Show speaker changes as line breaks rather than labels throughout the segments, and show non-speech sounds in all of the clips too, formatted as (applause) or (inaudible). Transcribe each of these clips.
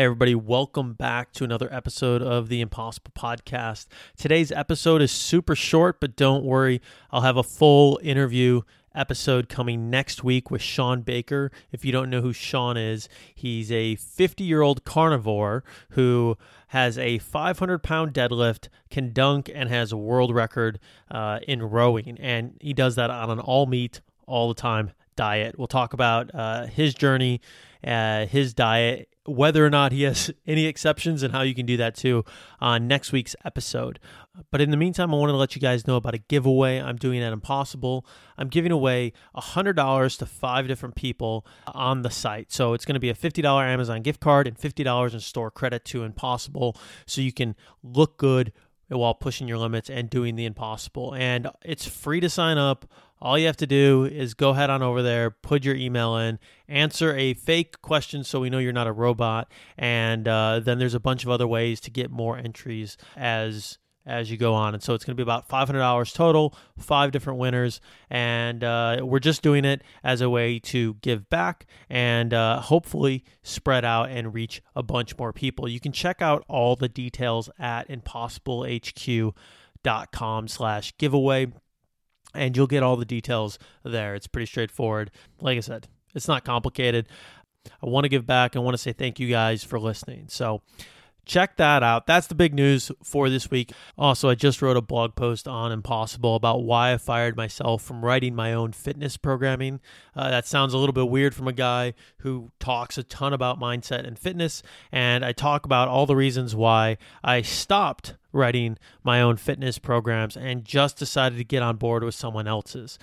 Hey, everybody, welcome back to another episode of the Impossible Podcast. Today's episode is super short, but don't worry, I'll have a full interview episode coming next week with Shawn Baker. If you don't know who Shawn is, he's a 50 year old carnivore who has a 500 pound deadlift, can dunk, and has a world record uh, in rowing. And he does that on an all meat all the time diet. We'll talk about uh, his journey, uh, his diet, whether or not he has (laughs) any exceptions, and how you can do that too on next week's episode. But in the meantime, I wanted to let you guys know about a giveaway I'm doing at Impossible. I'm giving away $100 to five different people on the site. So it's going to be a $50 Amazon gift card and $50 in store credit to Impossible so you can look good while pushing your limits and doing the impossible. And it's free to sign up. All you have to do is go head on over there, put your email in, answer a fake question so we know you're not a robot, and uh, then there's a bunch of other ways to get more entries as as you go on. And so it's going to be about $500 total, five different winners. And uh, we're just doing it as a way to give back and uh, hopefully spread out and reach a bunch more people. You can check out all the details at impossiblehq.com slash giveaway. And you'll get all the details there. It's pretty straightforward. Like I said, it's not complicated. I want to give back. I want to say thank you guys for listening. So, check that out. That's the big news for this week. Also, I just wrote a blog post on Impossible about why I fired myself from writing my own fitness programming. Uh, that sounds a little bit weird from a guy who talks a ton about mindset and fitness. And I talk about all the reasons why I stopped writing my own fitness programs and just decided to get on board with someone else's.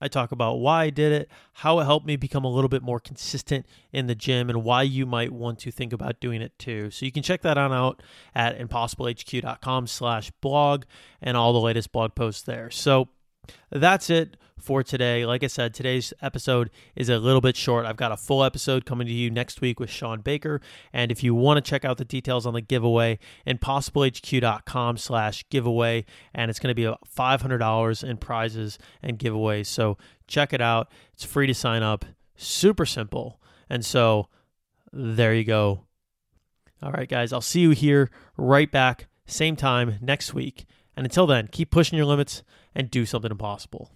I talk about why I did it, how it helped me become a little bit more consistent in the gym, and why you might want to think about doing it too. So you can check that on out at impossiblehq.com slash blog and all the latest blog posts there. So that's it for today. Like I said, today's episode is a little bit short. I've got a full episode coming to you next week with Shawn Baker. And if you want to check out the details on the giveaway, impossiblehq.com slash giveaway. And it's going to be $500 in prizes and giveaways. So check it out. It's free to sign up. Super simple. And so there you go. All right, guys, I'll see you here right back, same time next week. And until then, keep pushing your limits and do something impossible.